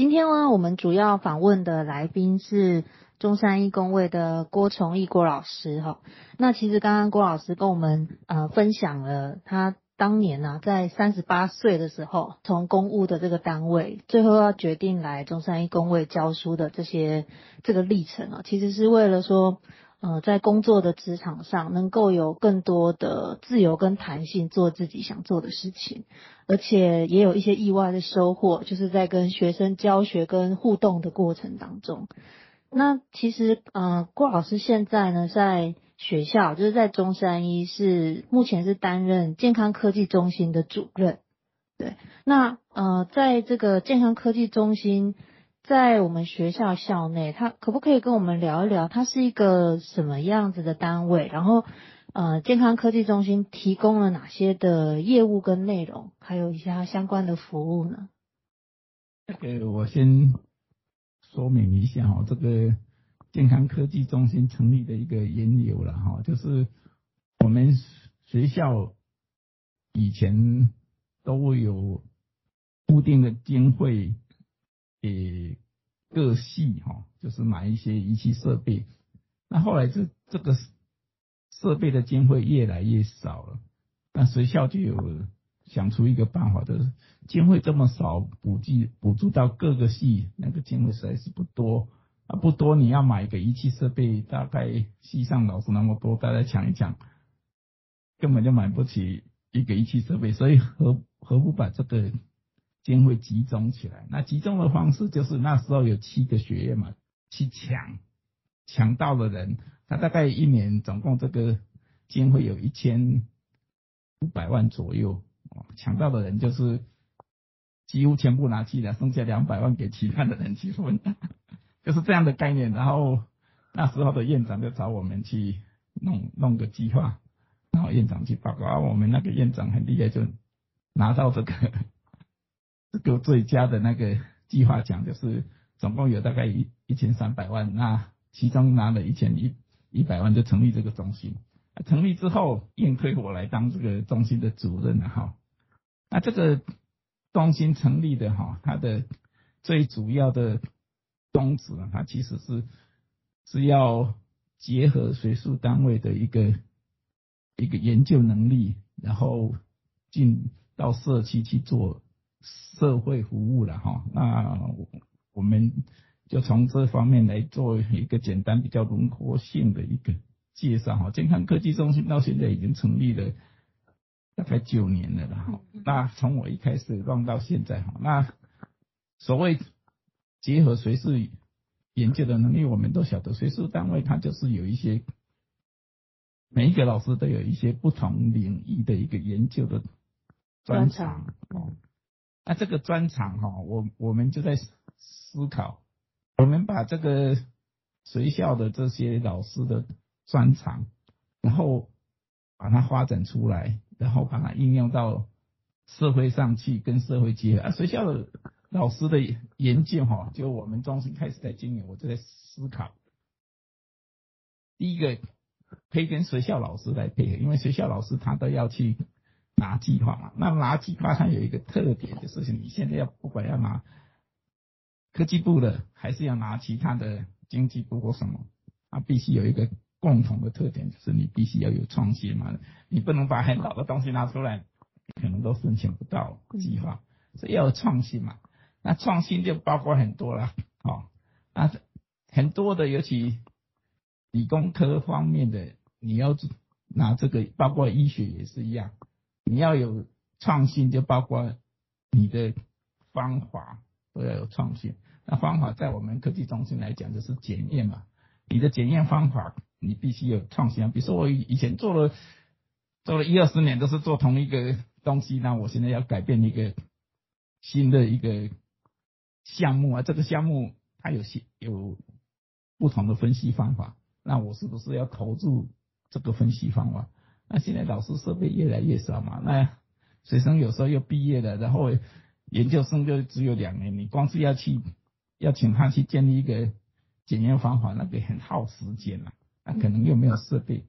今天呢，我们主要访问的来宾是中山一工位的郭崇义郭老师哈。那其实刚刚郭老师跟我们呃分享了他。当年呢，在三十八岁的时候，从公务的这个单位，最后要决定来中山一工位教书的这些这个历程啊，其实是为了说，呃，在工作的职场上能够有更多的自由跟弹性，做自己想做的事情，而且也有一些意外的收获，就是在跟学生教学跟互动的过程当中。那其实，呃，郭老师现在呢，在学校就是在中山医，是目前是担任健康科技中心的主任。对，那呃，在这个健康科技中心，在我们学校校内，他可不可以跟我们聊一聊，它是一个什么样子的单位？然后，呃，健康科技中心提供了哪些的业务跟内容，还有一些相关的服务呢？这个我先说明一下哈，这个。健康科技中心成立的一个缘由了哈，就是我们学校以前都会有固定的经费给各系哈，就是买一些仪器设备。那后来这这个设备的经费越来越少了，那学校就有想出一个办法，就是经费这么少，补给补助到各个系，那个经费实在是不多。啊，不多，你要买一个仪器设备，大概系上老师那么多，大家抢一抢，根本就买不起一个仪器设备，所以何何不把这个经费集中起来？那集中的方式就是那时候有七个学院嘛，去抢，抢到的人，他大概一年总共这个经费有一千五百万左右，抢到的人就是几乎全部拿去了，剩下两百万给其他的人去分。就是这样的概念，然后那时候的院长就找我们去弄弄个计划，然后院长去报告，啊，我们那个院长很厉害，就拿到这个这个最佳的那个计划奖，就是总共有大概一一千三百万，那其中拿了一千一一百万就成立这个中心，成立之后硬推我来当这个中心的主任了哈，那这个中心成立的哈，它的最主要的。宗旨啊，它其实是是要结合学术单位的一个一个研究能力，然后进到社区去做社会服务了哈。那我们就从这方面来做一个简单、比较轮廓性的一个介绍哈。健康科技中心到现在已经成立了大概九年了了哈。那从我一开始弄到现在哈，那所谓。结合学术研究的能力，我们都晓得，学术单位它就是有一些每一个老师都有一些不同领域的一个研究的专长哦。那这个专长哈，我我们就在思考，我们把这个学校的这些老师的专长，然后把它发展出来，然后把它应用到社会上去，跟社会结合啊，学校的。老师的研究哈，就我们中心开始在经营，我就在思考。第一个可以跟学校老师来配合，因为学校老师他都要去拿计划嘛。那拿计划它有一个特点，就是你现在要不管要拿科技部的，还是要拿其他的经济部或什么，啊，必须有一个共同的特点，就是你必须要有创新嘛。你不能把很老的东西拿出来，可能都申请不到计划，所以要有创新嘛。那创新就包括很多了，哦，那很多的，尤其理工科方面的，你要拿这个，包括医学也是一样，你要有创新，就包括你的方法都要有创新。那方法在我们科技中心来讲，就是检验嘛，你的检验方法你必须有创新。比如说我以前做了做了一二十年都是做同一个东西，那我现在要改变一个新的一个。项目啊，这个项目它有些有不同的分析方法，那我是不是要投注这个分析方法？那现在老师设备越来越少嘛，那学生有时候又毕业了，然后研究生就只有两年，你光是要去要请他去建立一个检验方法，那个很耗时间了，那可能又没有设备。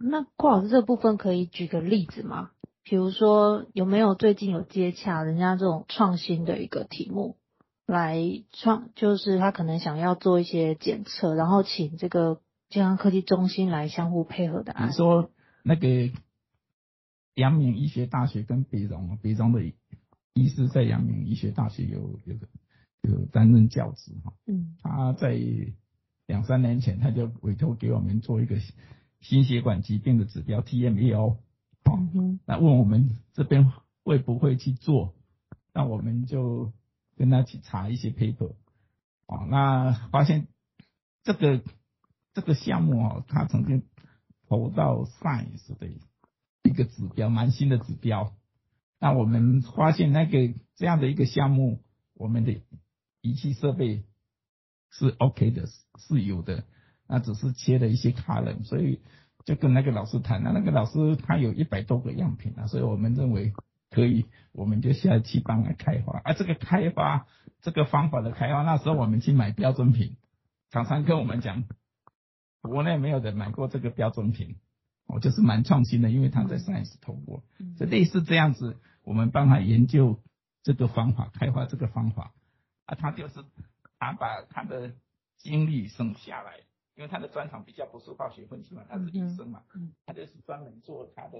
那郭老师这部分可以举个例子吗？比如说有没有最近有接洽人家这种创新的一个题目？来创，就是他可能想要做一些检测，然后请这个健康科技中心来相互配合的案。你说那个阳明医学大学跟北荣，北荣的医师在阳明医学大学有有有担任教职哈。嗯。他在两三年前他就委托给我们做一个心血管疾病的指标 TMAO，好，那问我们这边会不会去做？那我们就。跟他去查一些 paper，哦，那发现这个这个项目哦，他曾经投到 Science 的一个指标，蛮新的指标。那我们发现那个这样的一个项目，我们的仪器设备是 OK 的，是有的，那只是缺了一些 column，所以就跟那个老师谈，了那个老师他有一百多个样品啊，所以我们认为。可以，我们就下去帮他开发。啊，这个开发这个方法的开发，那时候我们去买标准品，厂商跟我们讲，国内没有人买过这个标准品，哦，就是蛮创新的，因为他在上一次投过，就类似这样子，我们帮他研究这个方法，开发这个方法，啊，他就是他把他的精力省下来，因为他的专长比较不是化学分析嘛，他是医生嘛，他就是专门做他的。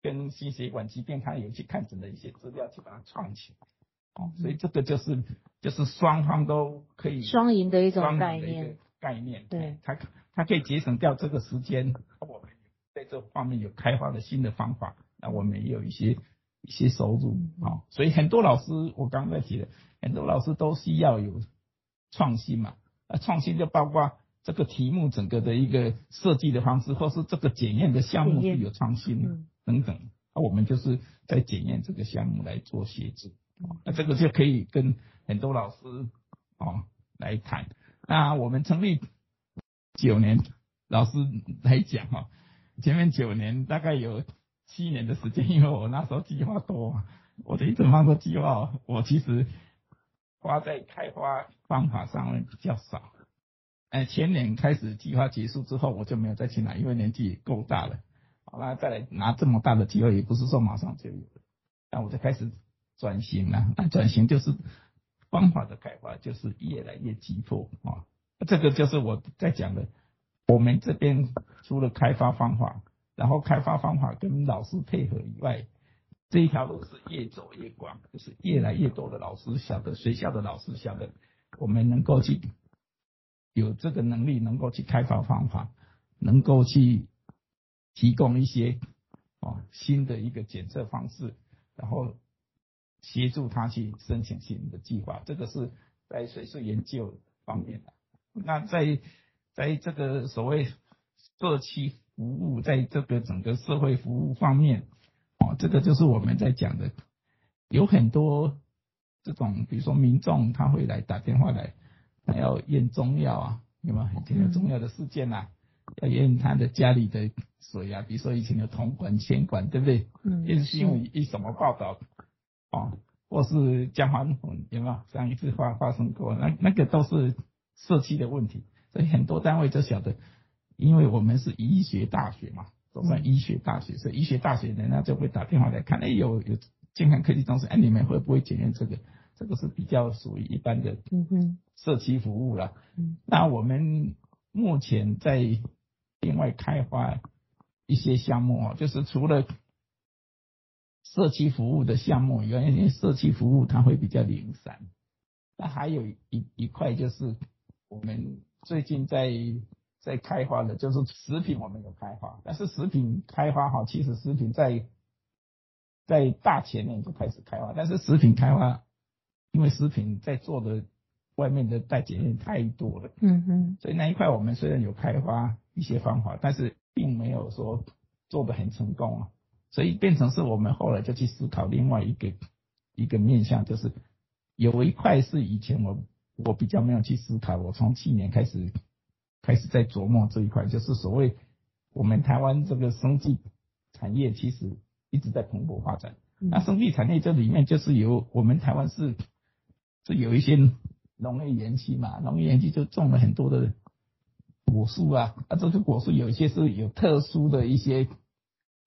跟心血管疾病，他有去看诊的一些资料，去把它串起来，哦，所以这个就是就是双方都可以双赢的一种概念，概念，对，它它可以节省掉这个时间，我们在这方面有开发的新的方法，那我们也有一些一些收入，啊，所以很多老师我刚才提的，很多老师都需要有创新嘛，啊，创新就包括这个题目整个的一个设计的方式，或是这个检验的项目是有创新的。等等，那我们就是在检验这个项目来做协助，那这个就可以跟很多老师哦来谈。那我们成立九年，老师来讲哈，前面九年大概有七年的时间，因为我那时候计划多，我的一整方的计划，我其实花在开发方法上面比较少。哎，前年开始计划结束之后，我就没有再去拿，因为年纪够大了。好那再来拿这么大的机会，也不是说马上就有的。那我就开始转型了。那转型就是方法的开发，就是越来越急迫啊。这个就是我在讲的。我们这边除了开发方法，然后开发方法跟老师配合以外，这一条路是越走越广，就是越来越多的老师晓得，学校的老师晓得，我们能够去有这个能力，能够去开发方法，能够去。提供一些哦新的一个检测方式，然后协助他去申请新的计划，这个是在水素研究方面的。那在在这个所谓社区服务，在这个整个社会服务方面，哦，这个就是我们在讲的，有很多这种，比如说民众他会来打电话来，他要验中药啊，有没有很多重要的事件呐？要验他的家里的水啊，比如说以前的铜管、铅管，对不对？嗯。验是因为一什么报道，哦，或是江环粉有没有上一次发发生过？那那个都是社区的问题，所以很多单位就晓得，因为我们是医学大学嘛，都算医学大学，所以医学大学人家就会打电话来看，哎，有有健康科技中心，哎，你们会不会检验这个？这个是比较属于一般的社区服务了。嗯。那我们目前在另外开发一些项目哦，就是除了社区服务的项目，因为社区服务它会比较零散。那还有一一块就是我们最近在在开发的，就是食品我们有开发，但是食品开发哈，其实食品在在大前年就开始开发，但是食品开发，因为食品在做的外面的代检验太多了，嗯哼，所以那一块我们虽然有开发。一些方法，但是并没有说做的很成功啊，所以变成是我们后来就去思考另外一个一个面向，就是有一块是以前我我比较没有去思考，我从去年开始开始在琢磨这一块，就是所谓我们台湾这个生技产业其实一直在蓬勃发展，那生技产业这里面就是有我们台湾是是有一些农业园区嘛，农业园区就种了很多的。果树啊，啊，这个果树有一些是有特殊的一些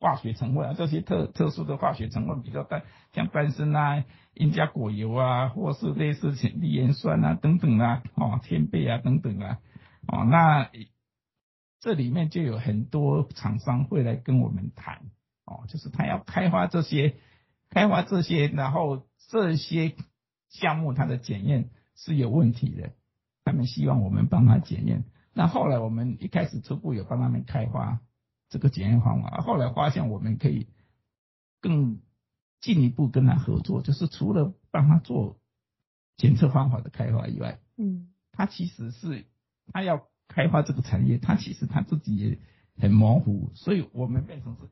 化学成分啊，这些特特殊的化学成分比较大，像丹参啊、印加果油啊，或是类似前氯盐酸啊等等啊，哦，天贝啊等等啊，哦，那这里面就有很多厂商会来跟我们谈，哦，就是他要开发这些，开发这些，然后这些项目它的检验是有问题的，他们希望我们帮他检验。那后来我们一开始初步有帮他们开发。这个检验方法，后来发现我们可以更进一步跟他合作，就是除了帮他做检测方法的开发以外，嗯，他其实是他要开发这个产业，他其实他自己也很模糊，所以我们变成是，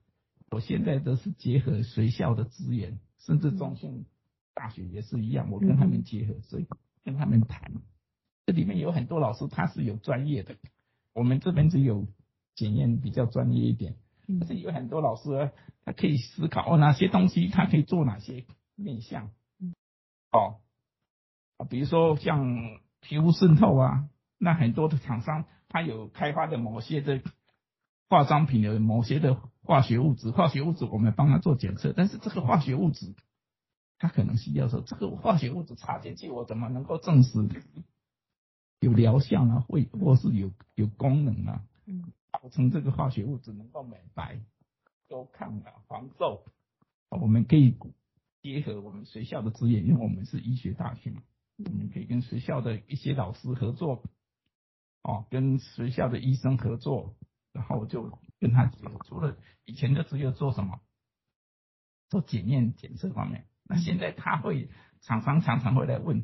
我现在都是结合学校的资源，甚至中信大学也是一样，我跟他们结合，所以跟他们谈，这里面有很多老师他是有专业的，我们这边只有。检验比较专业一点，但是有很多老师他可以思考哦，哪些东西他可以做哪些面向，哦，啊，比如说像皮肤渗透啊，那很多的厂商他有开发的某些的化妆品的某些的化学物质，化学物质我们帮他做检测，但是这个化学物质他可能需要说这个化学物质插进去，我怎么能够证实有疗效啊，会或是有有功能啊？嗯。造成这个化学物质能够美白、多抗老、防皱，我们可以结合我们学校的资源，因为我们是医学大学嘛，我们可以跟学校的一些老师合作，哦，跟学校的医生合作，然后我就跟他结合。除了以前的只有做什么做检验检测方面，那现在他会厂商常常会来问，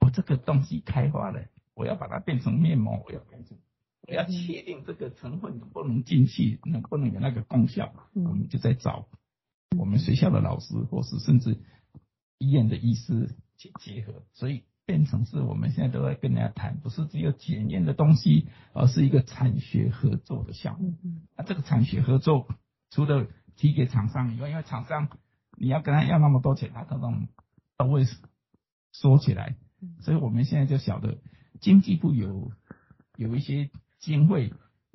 我这个东西开发了，我要把它变成面膜，我要变成。我要确定这个成分能不能进去，能不能有那个功效，我们就在找我们学校的老师，或是甚至医院的医师去结合，所以变成是我们现在都在跟人家谈，不是只有检验的东西，而是一个产学合作的项目。那这个产学合作除了提给厂商以外，因为厂商你要跟他要那么多钱，他可能都会说起来，所以我们现在就晓得经济部有有一些。经费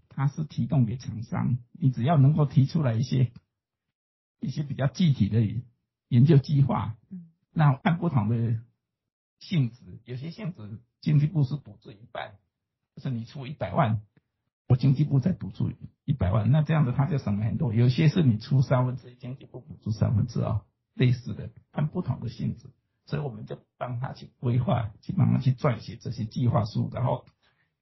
它是提供给厂商，你只要能够提出来一些一些比较具体的研究计划，那按不同的性质，有些性质经济部是补助一半，就是你出一百万，我经济部再补助一百万，那这样子他就省了很多。有些是你出三分之一，经济部补助三分之二，类似的，按不同的性质，所以我们就帮他去规划，去帮他去撰写这些计划书，然后。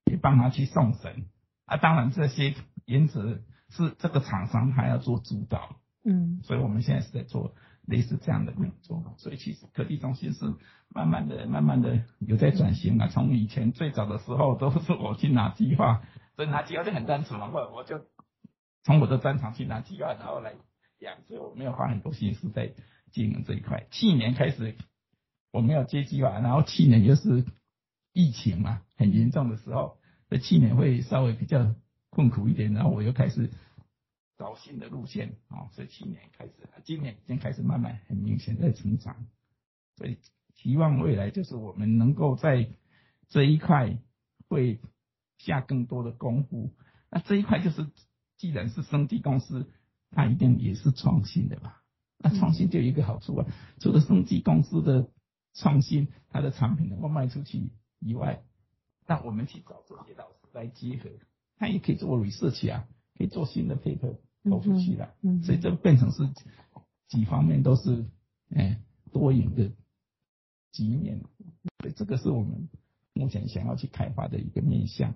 也帮他去送审啊，当然这些原则是这个厂商还要做主导，嗯，所以我们现在是在做类似这样的工作，所以其实科技中心是慢慢的、慢慢的有在转型啊。从以前最早的时候都是我去拿计划，所以拿计划就很单纯嘛，我我就从我的专长去拿计划，然后来养，所以我没有花很多心思在经营这一块。去年开始我没有接计划，然后去年就是。疫情嘛，很严重的时候，这去年会稍微比较困苦一点，然后我又开始找新的路线啊，所以去年开始，今年已经开始慢慢很明显在成长，所以希望未来就是我们能够在这一块会下更多的功夫。那这一块就是，既然是生技公司，它一定也是创新的吧？那创新就有一个好处啊，除了生技公司的创新，它的产品能够卖出去。以外，那我们去找这些老师来结合，他也可以做 research 啊，可以做新的 paper 投出去了，所以这变成是几方面都是哎多元的局面，所以这个是我们目前想要去开发的一个面向。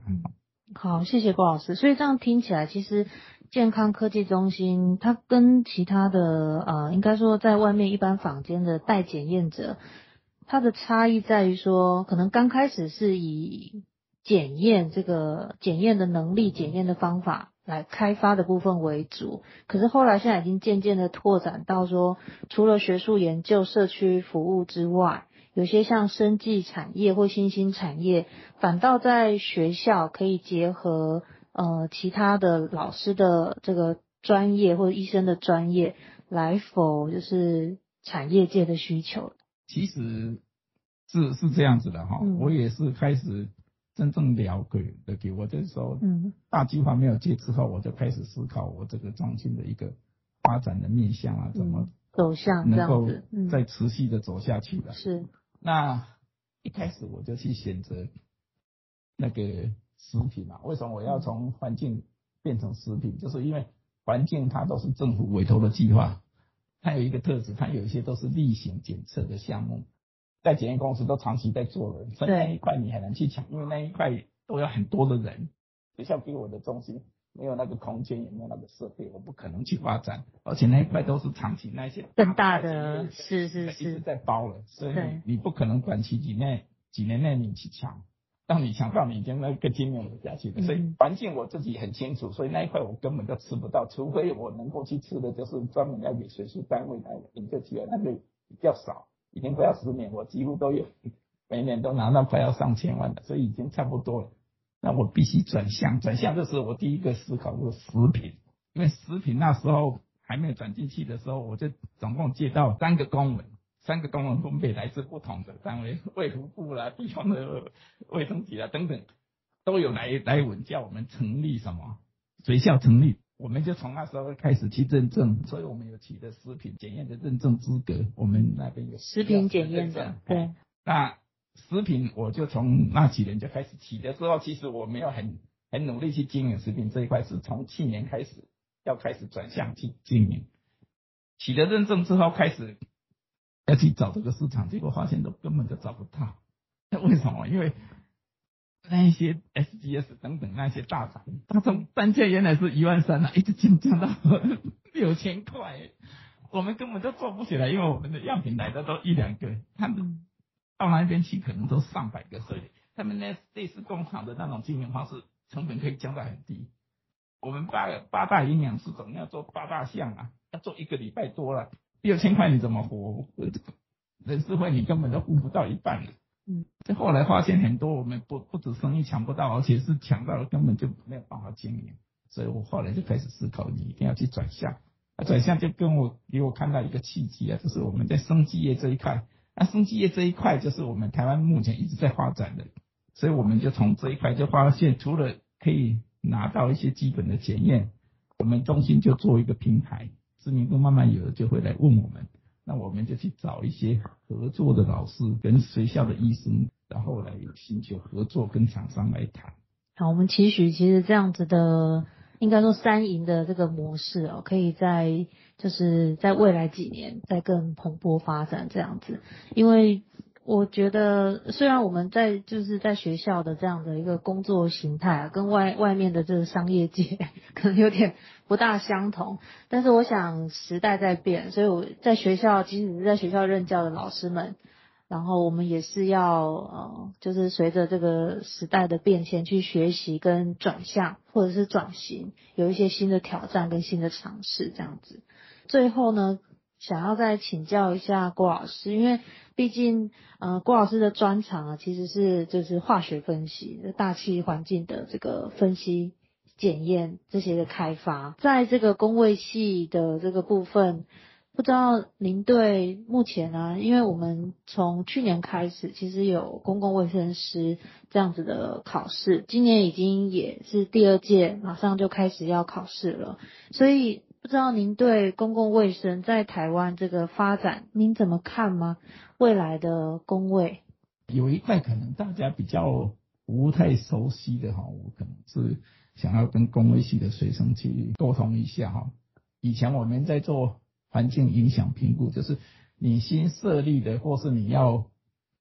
好，谢谢郭老师。所以这样听起来，其实健康科技中心它跟其他的呃，应该说在外面一般坊间的待检验者。它的差异在于说，可能刚开始是以检验这个检验的能力、检验的方法来开发的部分为主，可是后来现在已经渐渐的拓展到说，除了学术研究、社区服务之外，有些像生技产业或新兴产业，反倒在学校可以结合呃其他的老师的这个专业或者医生的专业来否就是产业界的需求。其实是是这样子的哈，我也是开始真正了解的给我就是说，大计划没有接之后，我就开始思考我这个中心的一个发展的面向啊，怎么走向能够再持续的走下去的。是，那一开始我就去选择那个食品嘛，为什么我要从环境变成食品？就是因为环境它都是政府委托的计划，它有一个特质，它有一些都是例行检测的项目，在检验公司都长期在做的，所以那一块你很难去抢，因为那一块都有很多的人，学校给我的中心没有那个空间，也没有那个设备，我不可能去发展，而且那一块都是长期那些更大的的，是是一直是，在包了，所以你你不可能短期几内几年内你去抢，当你想到你已经那个经验了下去了，所以嗯。环境我自己很清楚，所以那一块我根本就吃不到，除非我能够去吃的就是专门要给学术单位来研究起来，那个比较少，已经快要十年，我几乎都有，每年都拿到快要上千万的，所以已经差不多了。那我必须转向，转向的时候我第一个思考就是食品，因为食品那时候还没有转进去的时候，我就总共接到三个公文，三个公文分别来自不同的单位，卫福部啦、地方的卫生局啦等等，都有来来文叫我们成立什么？学校成立，我们就从那时候开始去认证，所以我们有取得食品检验的认证资格，我们那边有食品检验证的，对，那食品我就从那几年就开始起的时候，其实我没有很很努力去经营食品这一块，是从去年开始要开始转向去经营。取得认证之后，开始要去找这个市场，结果发现都根本就找不到。那 为什么？因为那些 SGS 等等那些大厂，它从单价原来是一万三啊，一直降降到 六千块，我们根本就做不起来，因为我们的样品来的都一两个，他们到那边去可能都上百个，所以他们那类似工厂的那种经营方式，成本可以降到很低。我们八八大营养师总要做八大项啊，要做一个礼拜多了，六千块你怎么活？人事会你根本都付不到一半了。嗯，这后来发现很多我们不不止生意抢不到，而且是抢到了根本就没有办法经营，所以我后来就开始思考，你一定要去转向。那转向就跟我给我看到一个契机啊，就是我们在生技业这一块，那生技业这一块就是我们台湾目前一直在发展的，所以我们就从这一块就发现，除了可以拿到一些基本的检验，我们中心就做一个平台，知名度慢慢有就会来问我们，那我们就去找一些合作的老师跟学校的医生，然后来寻求合作跟厂商来谈。好，我们期许其实这样子的，应该说三赢的这个模式哦，可以在就是在未来几年再更蓬勃发展这样子，因为我觉得虽然我们在就是在学校的这样的一个工作形态啊，跟外外面的这个商业界可能有点不大相同，但是我想时代在变，所以我在学校，即使是在学校任教的老师们。然后我们也是要呃，就是随着这个时代的变迁去学习跟转向，或者是转型，有一些新的挑战跟新的尝试这样子。最后呢，想要再请教一下郭老师，因为毕竟呃郭老师的专长啊，其实是就是化学分析、大气环境的这个分析、检验这些的开发，在这个工位系的这个部分。不知道您对目前呢、啊？因为我们从去年开始，其实有公共卫生师这样子的考试，今年已经也是第二届，马上就开始要考试了。所以不知道您对公共卫生在台湾这个发展，您怎么看吗？未来的工卫有一块可能大家比较不太熟悉的哈，我可能是想要跟工卫系的学生去沟通一下哈。以前我们在做。环境影响评估就是你新设立的，或是你要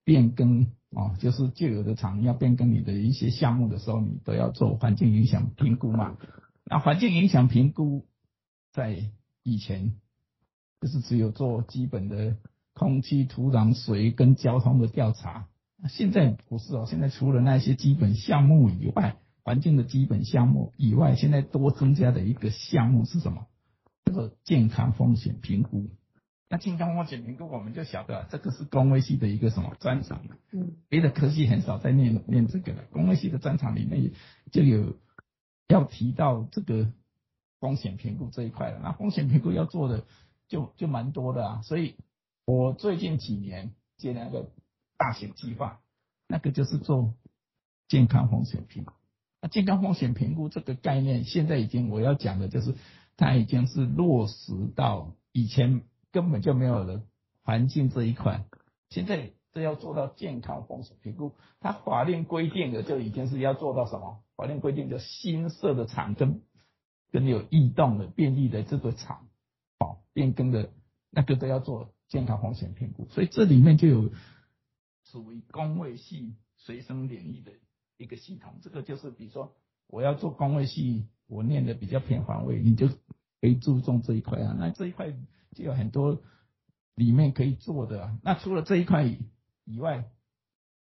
变更啊，就是旧有的厂要变更你的一些项目的时候，你都要做环境影响评估嘛。那环境影响评估在以前就是只有做基本的空气、土壤、水跟交通的调查，现在不是哦，现在除了那些基本项目以外，环境的基本项目以外，现在多增加的一个项目是什么？这个健康风险评估，那健康风险评估我们就晓得，这个是工卫系的一个什么专长？嗯，别的科系很少在念念这个了。工卫系的专长里面就有要提到这个风险评估这一块了。那风险评估要做的就就蛮多的啊，所以我最近几年接那个大型计划，那个就是做健康风险评估。那健康风险评估这个概念，现在已经我要讲的就是。它已经是落实到以前根本就没有了环境这一块，现在都要做到健康风险评估。它法令规定的就已经是要做到什么？法令规定的新设的厂跟跟有异动的变异的这个厂，哦，变更的那个都要做健康风险评估。所以这里面就有属于工位系随身联谊的一个系统。这个就是比如说我要做工位系。我念的比较偏环卫，你就可以注重这一块啊。那这一块就有很多里面可以做的。那除了这一块以外，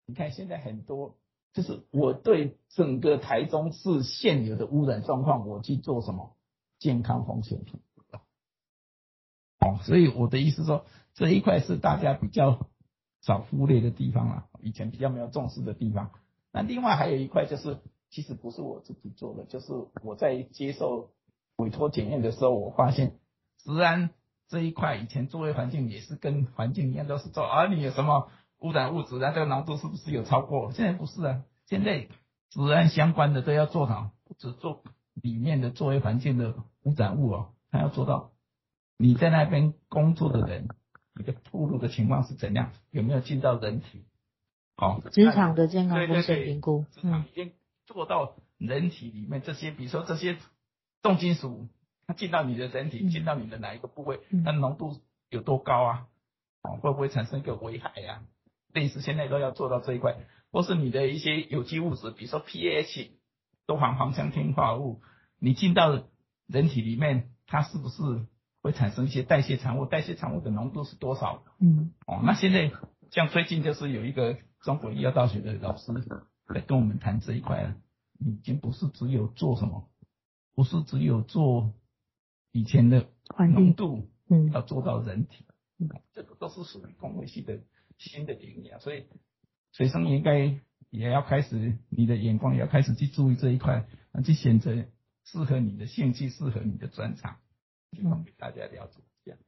你看现在很多就是我对整个台中市现有的污染状况，我去做什么健康风险评估。哦，所以我的意思说，这一块是大家比较少忽略的地方啊，以前比较没有重视的地方。那另外还有一块就是。其实不是我自己做的，就是我在接受委托检验的时候，我发现，治安这一块以前作为环境也是跟环境一样都是做，啊你有什么污染物质，那这个浓度是不是有超过？现在不是啊，现在治安相关的都要做好，不只做里面的作为环境的污染物哦，还要做到你在那边工作的人，你的铺路的情况是怎样，有没有进到人体？好，职场的健康风险评估，嗯。做到人体里面这些，比如说这些重金属，它进到你的人体，进到你的哪一个部位，它浓度有多高啊？哦，会不会产生一个危害呀？类似现在都要做到这一块，或是你的一些有机物质，比如说 pH，多环芳香烃化物，你进到人体里面，它是不是会产生一些代谢产物？代谢产物的浓度是多少？嗯，哦，那现在像最近就是有一个中国医药大学的老师。来跟我们谈这一块了，已经不是只有做什么，不是只有做以前的浓度，嗯，要做到人体，嗯，这个都是属于工位系的新的领域啊，所以学生应该也要开始，你的眼光也要开始去注意这一块，啊，去选择适合你的兴趣、适合你的专长，方给大家了解。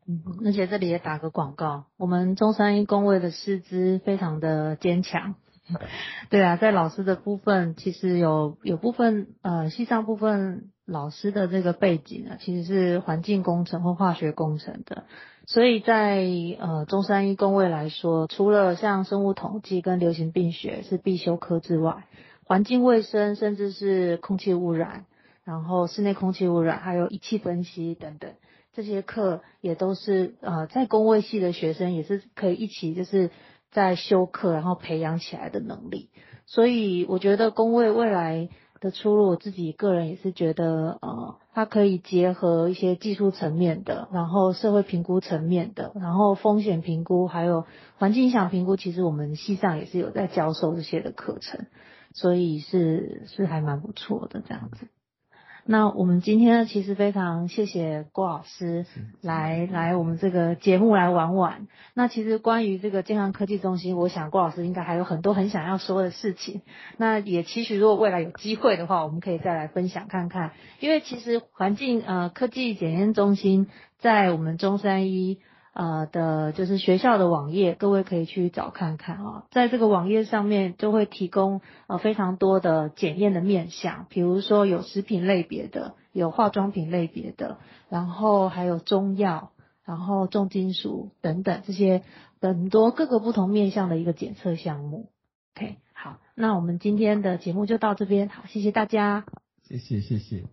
嗯，而且这里也打个广告，我们中山一工位的师资非常的坚强。对啊，在老师的部分，其实有有部分呃，系上部分老师的这个背景呢，其实是环境工程或化学工程的，所以在呃中山医工位来说，除了像生物统计跟流行病学是必修科之外，环境卫生甚至是空气污染，然后室内空气污染，还有仪器分析等等这些课，也都是呃在工位系的学生也是可以一起就是。在修课，然后培养起来的能力，所以我觉得工位未来的出路，我自己个人也是觉得，呃，它可以结合一些技术层面的，然后社会评估层面的，然后风险评估，还有环境影响评估，其实我们系上也是有在教授这些的课程，所以是是还蛮不错的这样子。那我们今天呢，其实非常谢谢郭老师来来我们这个节目来玩玩。那其实关于这个健康科技中心，我想郭老师应该还有很多很想要说的事情。那也期许如果未来有机会的话，我们可以再来分享看看。因为其实环境呃科技检验中心在我们中山一。呃的，就是学校的网页，各位可以去找看看啊。在这个网页上面，就会提供呃非常多的检验的面向，比如说有食品类别的，有化妆品类别的，然后还有中药，然后重金属等等这些很多各个不同面向的一个检测项目。OK，好，那我们今天的节目就到这边，好，谢谢大家，谢谢谢谢。